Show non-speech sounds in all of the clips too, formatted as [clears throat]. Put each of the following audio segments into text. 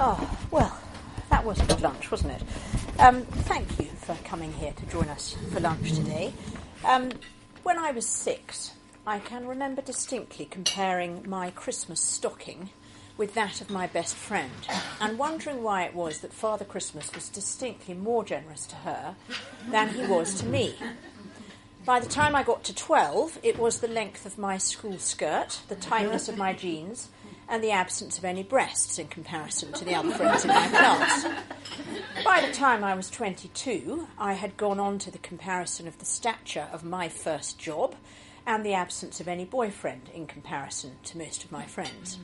Oh, well, that was good lunch, wasn't it? Um, thank you for coming here to join us for lunch today. Um, when I was six, I can remember distinctly comparing my Christmas stocking with that of my best friend and wondering why it was that Father Christmas was distinctly more generous to her than he was to me. By the time I got to 12, it was the length of my school skirt, the tightness of my jeans, and the absence of any breasts in comparison to the other friends in my class. By the time I was 22, I had gone on to the comparison of the stature of my first job and the absence of any boyfriend in comparison to most of my friends.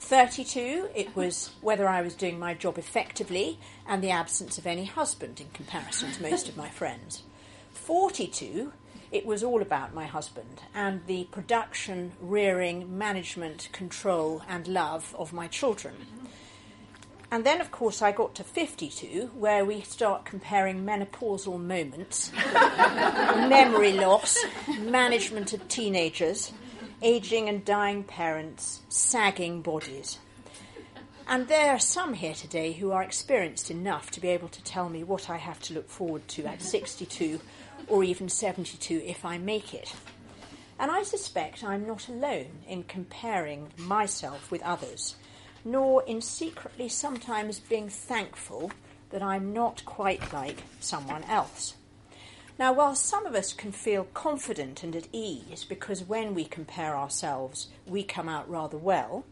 32, it was whether I was doing my job effectively and the absence of any husband in comparison to most of my friends. 42, it was all about my husband and the production, rearing, management, control, and love of my children. And then, of course, I got to 52, where we start comparing menopausal moments, [laughs] memory loss, management of teenagers, aging and dying parents, sagging bodies. And there are some here today who are experienced enough to be able to tell me what I have to look forward to at mm-hmm. 62 or even 72 if I make it. And I suspect I'm not alone in comparing myself with others, nor in secretly sometimes being thankful that I'm not quite like someone else. Now, while some of us can feel confident and at ease because when we compare ourselves we come out rather well,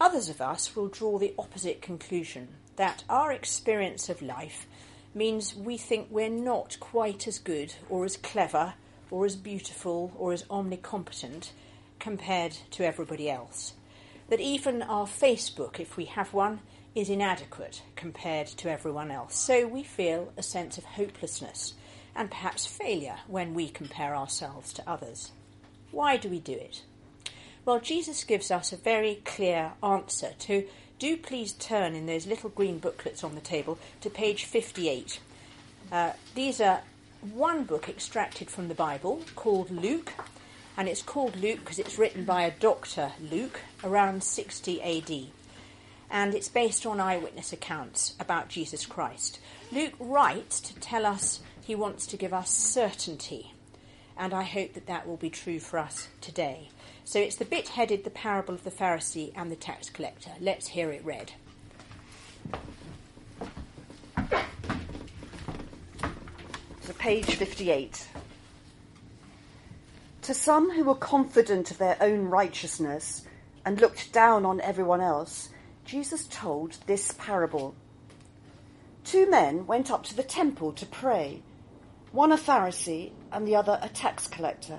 others of us will draw the opposite conclusion that our experience of life means we think we're not quite as good or as clever or as beautiful or as omnicompetent compared to everybody else. That even our Facebook, if we have one, is inadequate compared to everyone else. So we feel a sense of hopelessness and perhaps failure when we compare ourselves to others. Why do we do it? Well, Jesus gives us a very clear answer to do please turn in those little green booklets on the table to page 58. Uh, these are one book extracted from the Bible called Luke, and it's called Luke because it's written by a doctor, Luke, around 60 AD. And it's based on eyewitness accounts about Jesus Christ. Luke writes to tell us he wants to give us certainty, and I hope that that will be true for us today. So it's the bit headed The Parable of the Pharisee and the Tax Collector. Let's hear it read. So page 58. To some who were confident of their own righteousness and looked down on everyone else, Jesus told this parable. Two men went up to the temple to pray, one a Pharisee and the other a tax collector.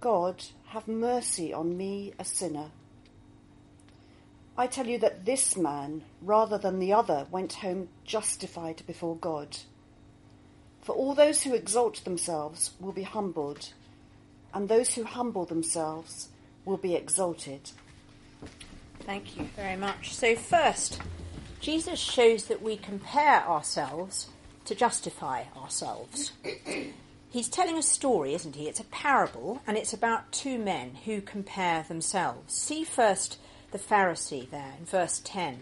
God, have mercy on me, a sinner. I tell you that this man, rather than the other, went home justified before God. For all those who exalt themselves will be humbled, and those who humble themselves will be exalted. Thank you very much. So, first, Jesus shows that we compare ourselves to justify ourselves. He's telling a story, isn't he? It's a parable, and it's about two men who compare themselves. See first the Pharisee there in verse 10.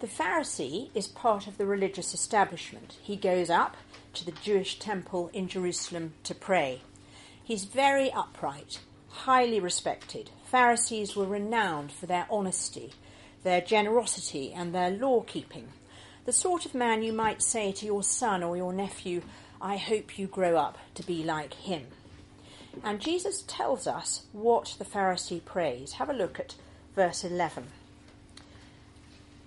The Pharisee is part of the religious establishment. He goes up to the Jewish temple in Jerusalem to pray. He's very upright, highly respected. Pharisees were renowned for their honesty, their generosity, and their law keeping. The sort of man you might say to your son or your nephew, I hope you grow up to be like him. And Jesus tells us what the Pharisee prays. Have a look at verse 11.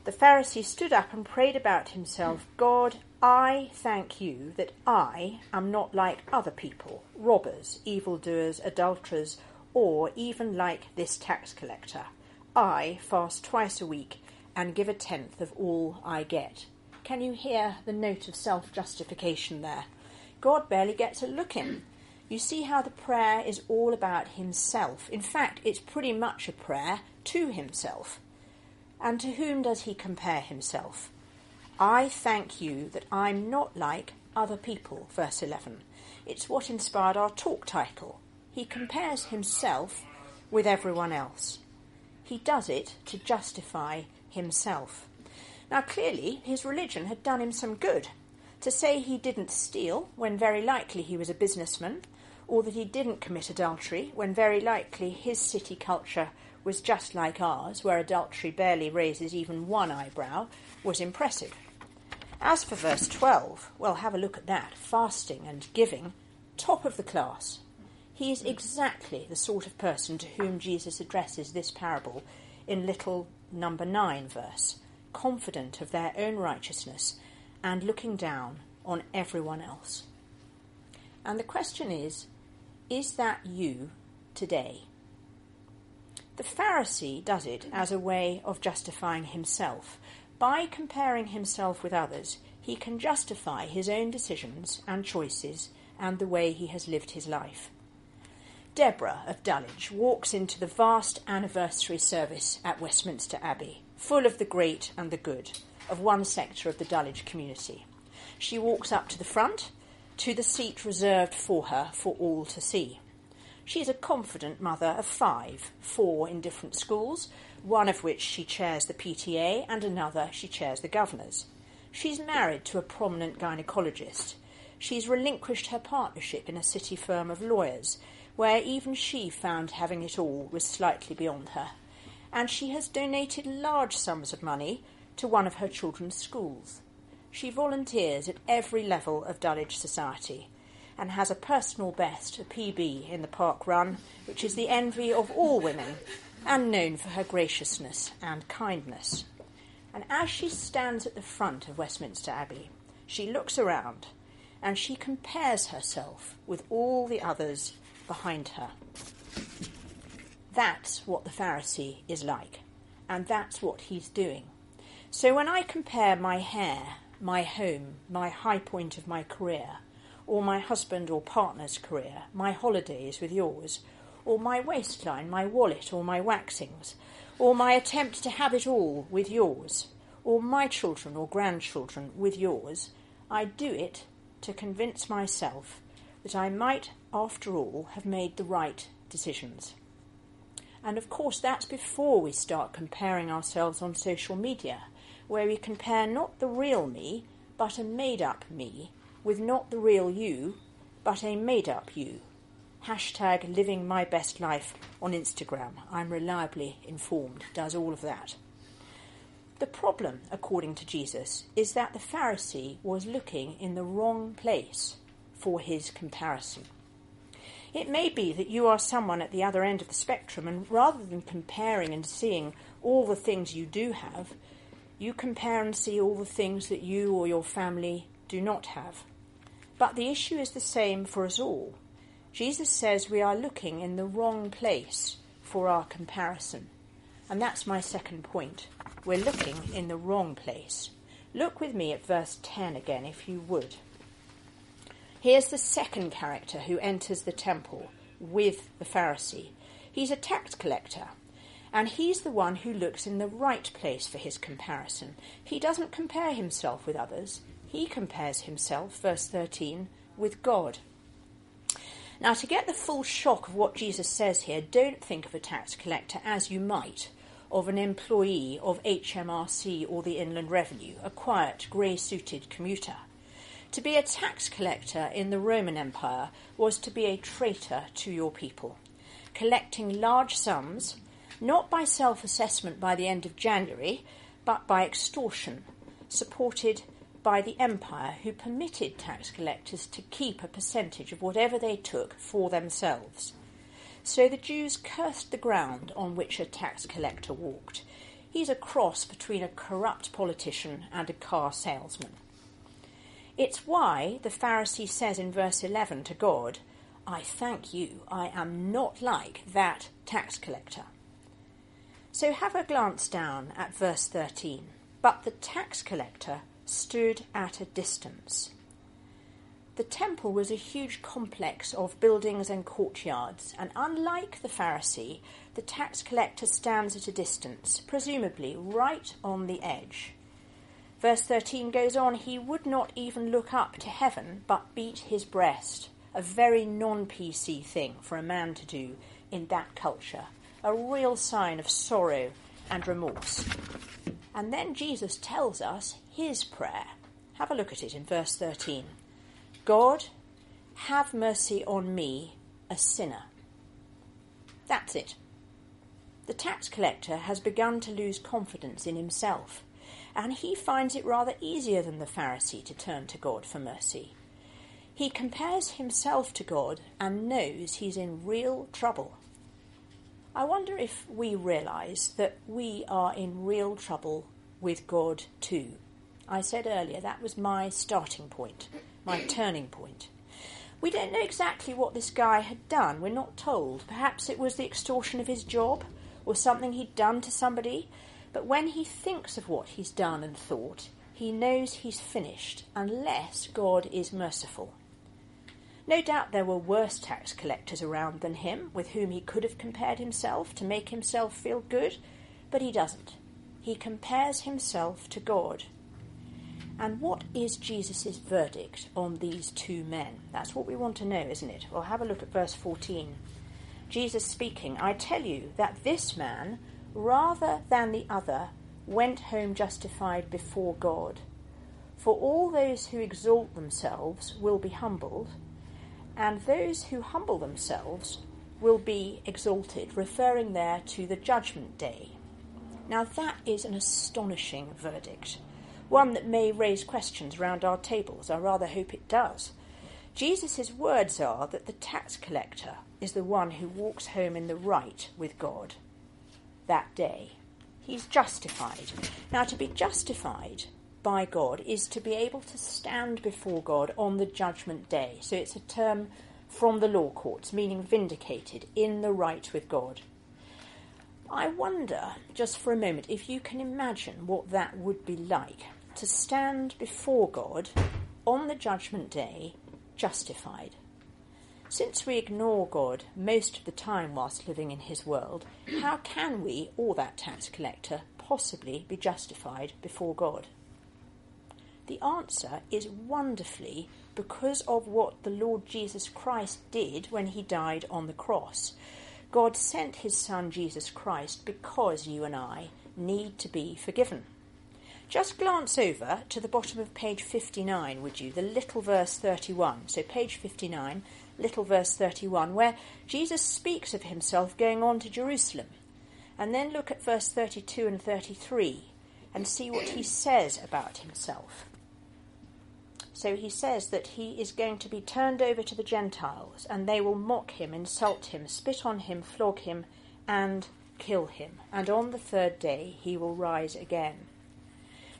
The Pharisee stood up and prayed about himself God, I thank you that I am not like other people, robbers, evildoers, adulterers, or even like this tax collector. I fast twice a week and give a tenth of all I get. Can you hear the note of self justification there? God barely gets a look in. You see how the prayer is all about himself. In fact, it's pretty much a prayer to himself. And to whom does he compare himself? I thank you that I'm not like other people, verse 11. It's what inspired our talk title. He compares himself with everyone else. He does it to justify himself. Now, clearly, his religion had done him some good. To say he didn't steal, when very likely he was a businessman, or that he didn't commit adultery, when very likely his city culture was just like ours, where adultery barely raises even one eyebrow, was impressive. As for verse 12, well, have a look at that. Fasting and giving, top of the class. He is exactly the sort of person to whom Jesus addresses this parable in little number 9 verse, confident of their own righteousness and looking down on everyone else. And the question is is that you today? The Pharisee does it as a way of justifying himself. By comparing himself with others, he can justify his own decisions and choices and the way he has lived his life. Deborah of Dulwich walks into the vast anniversary service at Westminster Abbey, full of the great and the good of one sector of the Dulwich community. She walks up to the front, to the seat reserved for her for all to see. She is a confident mother of five, four in different schools, one of which she chairs the PTA and another she chairs the governors. She's married to a prominent gynecologist. She's relinquished her partnership in a city firm of lawyers where even she found having it all was slightly beyond her, and she has donated large sums of money to one of her children's schools. She volunteers at every level of Dulwich society and has a personal best, a PB, in the park run, which is the envy of all women and known for her graciousness and kindness. And as she stands at the front of Westminster Abbey, she looks around and she compares herself with all the others behind her. That's what the Pharisee is like, and that's what he's doing. So when I compare my hair, my home, my high point of my career, or my husband or partner's career, my holidays with yours, or my waistline, my wallet, or my waxings, or my attempt to have it all with yours, or my children or grandchildren with yours, I do it to convince myself that I might, after all, have made the right decisions. And of course, that's before we start comparing ourselves on social media, where we compare not the real me, but a made up me, with not the real you, but a made up you. Hashtag living my best life on Instagram. I'm reliably informed, does all of that. The problem, according to Jesus, is that the Pharisee was looking in the wrong place for his comparison. It may be that you are someone at the other end of the spectrum, and rather than comparing and seeing all the things you do have, you compare and see all the things that you or your family do not have. But the issue is the same for us all. Jesus says we are looking in the wrong place for our comparison. And that's my second point. We're looking in the wrong place. Look with me at verse 10 again, if you would. Here's the second character who enters the temple with the Pharisee. He's a tax collector, and he's the one who looks in the right place for his comparison. He doesn't compare himself with others, he compares himself, verse 13, with God. Now, to get the full shock of what Jesus says here, don't think of a tax collector as you might of an employee of HMRC or the Inland Revenue, a quiet, grey suited commuter. To be a tax collector in the Roman Empire was to be a traitor to your people, collecting large sums, not by self assessment by the end of January, but by extortion, supported by the empire, who permitted tax collectors to keep a percentage of whatever they took for themselves. So the Jews cursed the ground on which a tax collector walked. He's a cross between a corrupt politician and a car salesman. It's why the Pharisee says in verse 11 to God, I thank you, I am not like that tax collector. So have a glance down at verse 13. But the tax collector stood at a distance. The temple was a huge complex of buildings and courtyards, and unlike the Pharisee, the tax collector stands at a distance, presumably right on the edge. Verse 13 goes on, he would not even look up to heaven, but beat his breast. A very non PC thing for a man to do in that culture. A real sign of sorrow and remorse. And then Jesus tells us his prayer. Have a look at it in verse 13. God, have mercy on me, a sinner. That's it. The tax collector has begun to lose confidence in himself, and he finds it rather easier than the Pharisee to turn to God for mercy. He compares himself to God and knows he's in real trouble. I wonder if we realise that we are in real trouble with God too. I said earlier that was my starting point, my [clears throat] turning point. We don't know exactly what this guy had done. We're not told. Perhaps it was the extortion of his job or something he'd done to somebody. But when he thinks of what he's done and thought, he knows he's finished unless God is merciful. No doubt there were worse tax collectors around than him with whom he could have compared himself to make himself feel good, but he doesn't. He compares himself to God. And what is Jesus' verdict on these two men? That's what we want to know, isn't it? Well, have a look at verse 14. Jesus speaking, I tell you that this man, rather than the other, went home justified before God. For all those who exalt themselves will be humbled and those who humble themselves will be exalted, referring there to the judgment day. Now, that is an astonishing verdict, one that may raise questions round our tables. I rather hope it does. Jesus' words are that the tax collector is the one who walks home in the right with God that day. He's justified. Now, to be justified by God is to be able to stand before God on the judgment day. So it's a term from the law courts, meaning vindicated in the right with God. I wonder, just for a moment, if you can imagine what that would be like to stand before God on the judgment day justified. Since we ignore God most of the time whilst living in His world, how can we, or that tax collector, possibly be justified before God? The answer is wonderfully because of what the Lord Jesus Christ did when he died on the cross. God sent his Son Jesus Christ because you and I need to be forgiven. Just glance over to the bottom of page 59, would you? The little verse 31. So, page 59, little verse 31, where Jesus speaks of himself going on to Jerusalem. And then look at verse 32 and 33 and see what he says about himself. So he says that he is going to be turned over to the Gentiles, and they will mock him, insult him, spit on him, flog him, and kill him. And on the third day he will rise again.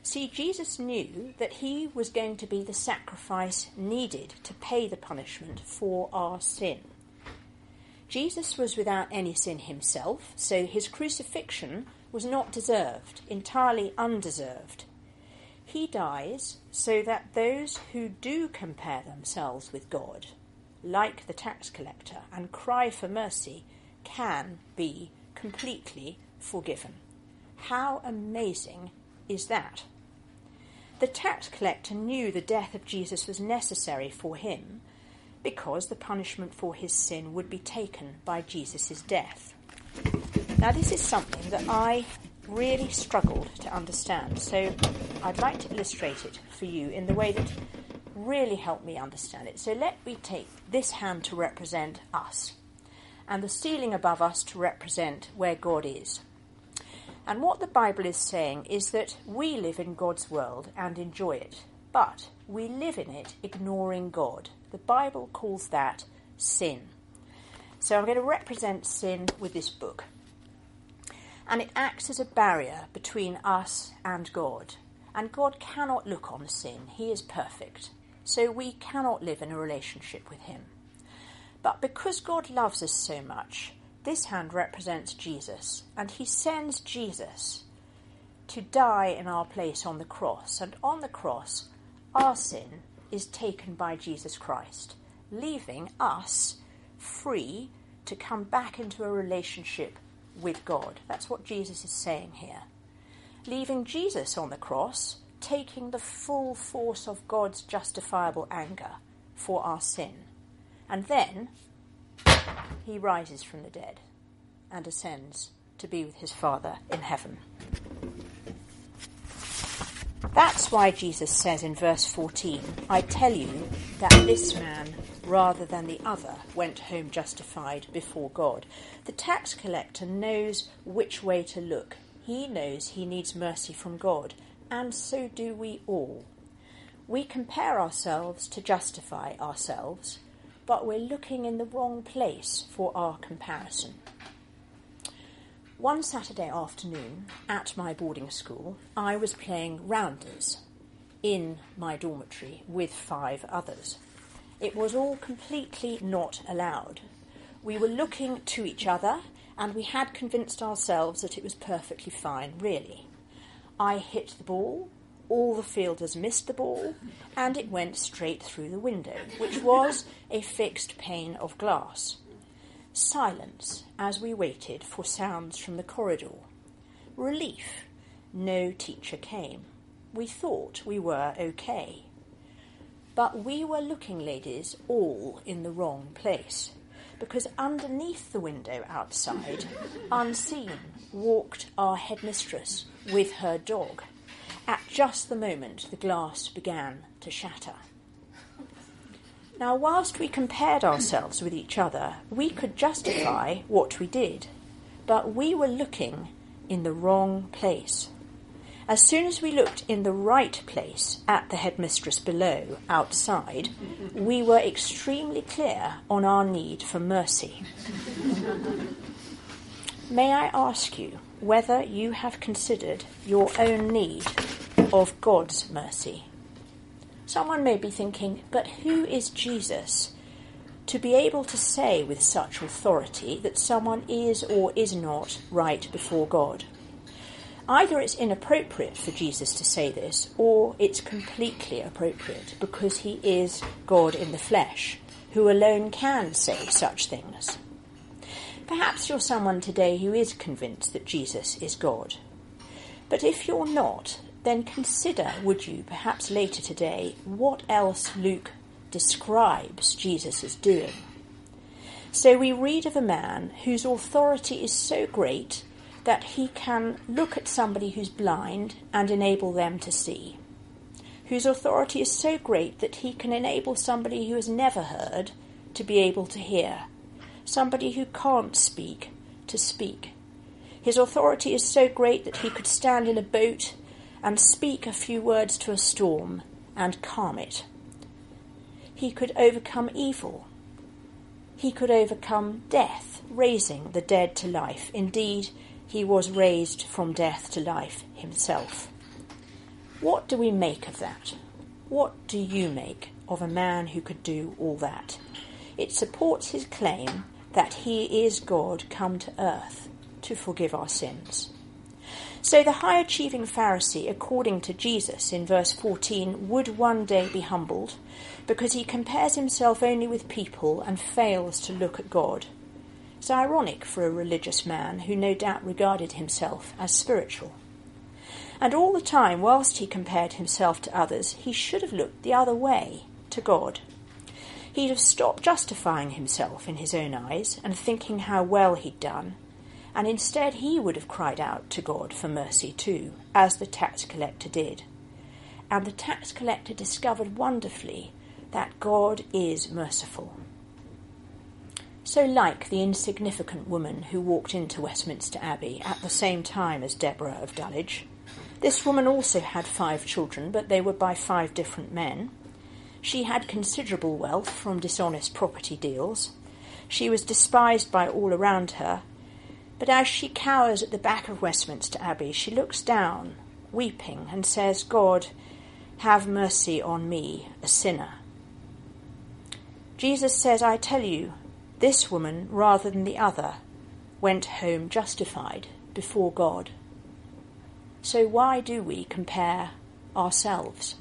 See, Jesus knew that he was going to be the sacrifice needed to pay the punishment for our sin. Jesus was without any sin himself, so his crucifixion was not deserved, entirely undeserved. He dies so that those who do compare themselves with God, like the tax collector, and cry for mercy, can be completely forgiven. How amazing is that? The tax collector knew the death of Jesus was necessary for him because the punishment for his sin would be taken by Jesus' death. Now, this is something that I really struggled to understand. So I'd like to illustrate it for you in the way that really helped me understand it. So let me take this hand to represent us, and the ceiling above us to represent where God is. And what the Bible is saying is that we live in God's world and enjoy it, but we live in it ignoring God. The Bible calls that sin. So I'm going to represent sin with this book and it acts as a barrier between us and God. And God cannot look on sin, He is perfect, so we cannot live in a relationship with Him. But because God loves us so much, this hand represents Jesus, and He sends Jesus to die in our place on the cross. And on the cross, our sin is taken by Jesus Christ, leaving us free to come back into a relationship with God. That's what Jesus is saying here. Leaving Jesus on the cross, taking the full force of God's justifiable anger for our sin. And then he rises from the dead and ascends to be with his Father in heaven. That's why Jesus says in verse 14, I tell you that this man, rather than the other, went home justified before God. The tax collector knows which way to look. He knows he needs mercy from God, and so do we all. We compare ourselves to justify ourselves, but we're looking in the wrong place for our comparison. One Saturday afternoon at my boarding school, I was playing rounders in my dormitory with five others. It was all completely not allowed. We were looking to each other and we had convinced ourselves that it was perfectly fine, really. I hit the ball, all the fielders missed the ball, and it went straight through the window, which was a fixed pane of glass. Silence as we waited for sounds from the corridor. Relief. No teacher came. We thought we were okay. But we were looking, ladies, all in the wrong place, because underneath the window outside, [laughs] unseen, walked our headmistress with her dog. At just the moment the glass began to shatter. Now, whilst we compared ourselves with each other, we could justify what we did, but we were looking in the wrong place. As soon as we looked in the right place at the headmistress below, outside, we were extremely clear on our need for mercy. May I ask you whether you have considered your own need of God's mercy? Someone may be thinking, but who is Jesus to be able to say with such authority that someone is or is not right before God? Either it's inappropriate for Jesus to say this, or it's completely appropriate because he is God in the flesh, who alone can say such things. Perhaps you're someone today who is convinced that Jesus is God. But if you're not, then consider, would you, perhaps later today, what else Luke describes Jesus as doing. So we read of a man whose authority is so great that he can look at somebody who's blind and enable them to see, whose authority is so great that he can enable somebody who has never heard to be able to hear, somebody who can't speak to speak. His authority is so great that he could stand in a boat and speak a few words to a storm and calm it. He could overcome evil. He could overcome death, raising the dead to life. Indeed, he was raised from death to life himself. What do we make of that? What do you make of a man who could do all that? It supports his claim that he is God come to earth to forgive our sins. So the high achieving Pharisee, according to Jesus in verse 14, would one day be humbled because he compares himself only with people and fails to look at God. It's ironic for a religious man who no doubt regarded himself as spiritual. And all the time, whilst he compared himself to others, he should have looked the other way, to God. He'd have stopped justifying himself in his own eyes and thinking how well he'd done and instead he would have cried out to God for mercy too, as the tax collector did. And the tax collector discovered wonderfully that God is merciful. So, like the insignificant woman who walked into Westminster Abbey at the same time as Deborah of Dulwich, this woman also had five children, but they were by five different men. She had considerable wealth from dishonest property deals. She was despised by all around her, but as she cowers at the back of Westminster Abbey, she looks down, weeping, and says, God, have mercy on me, a sinner. Jesus says, I tell you, this woman, rather than the other, went home justified before God. So why do we compare ourselves?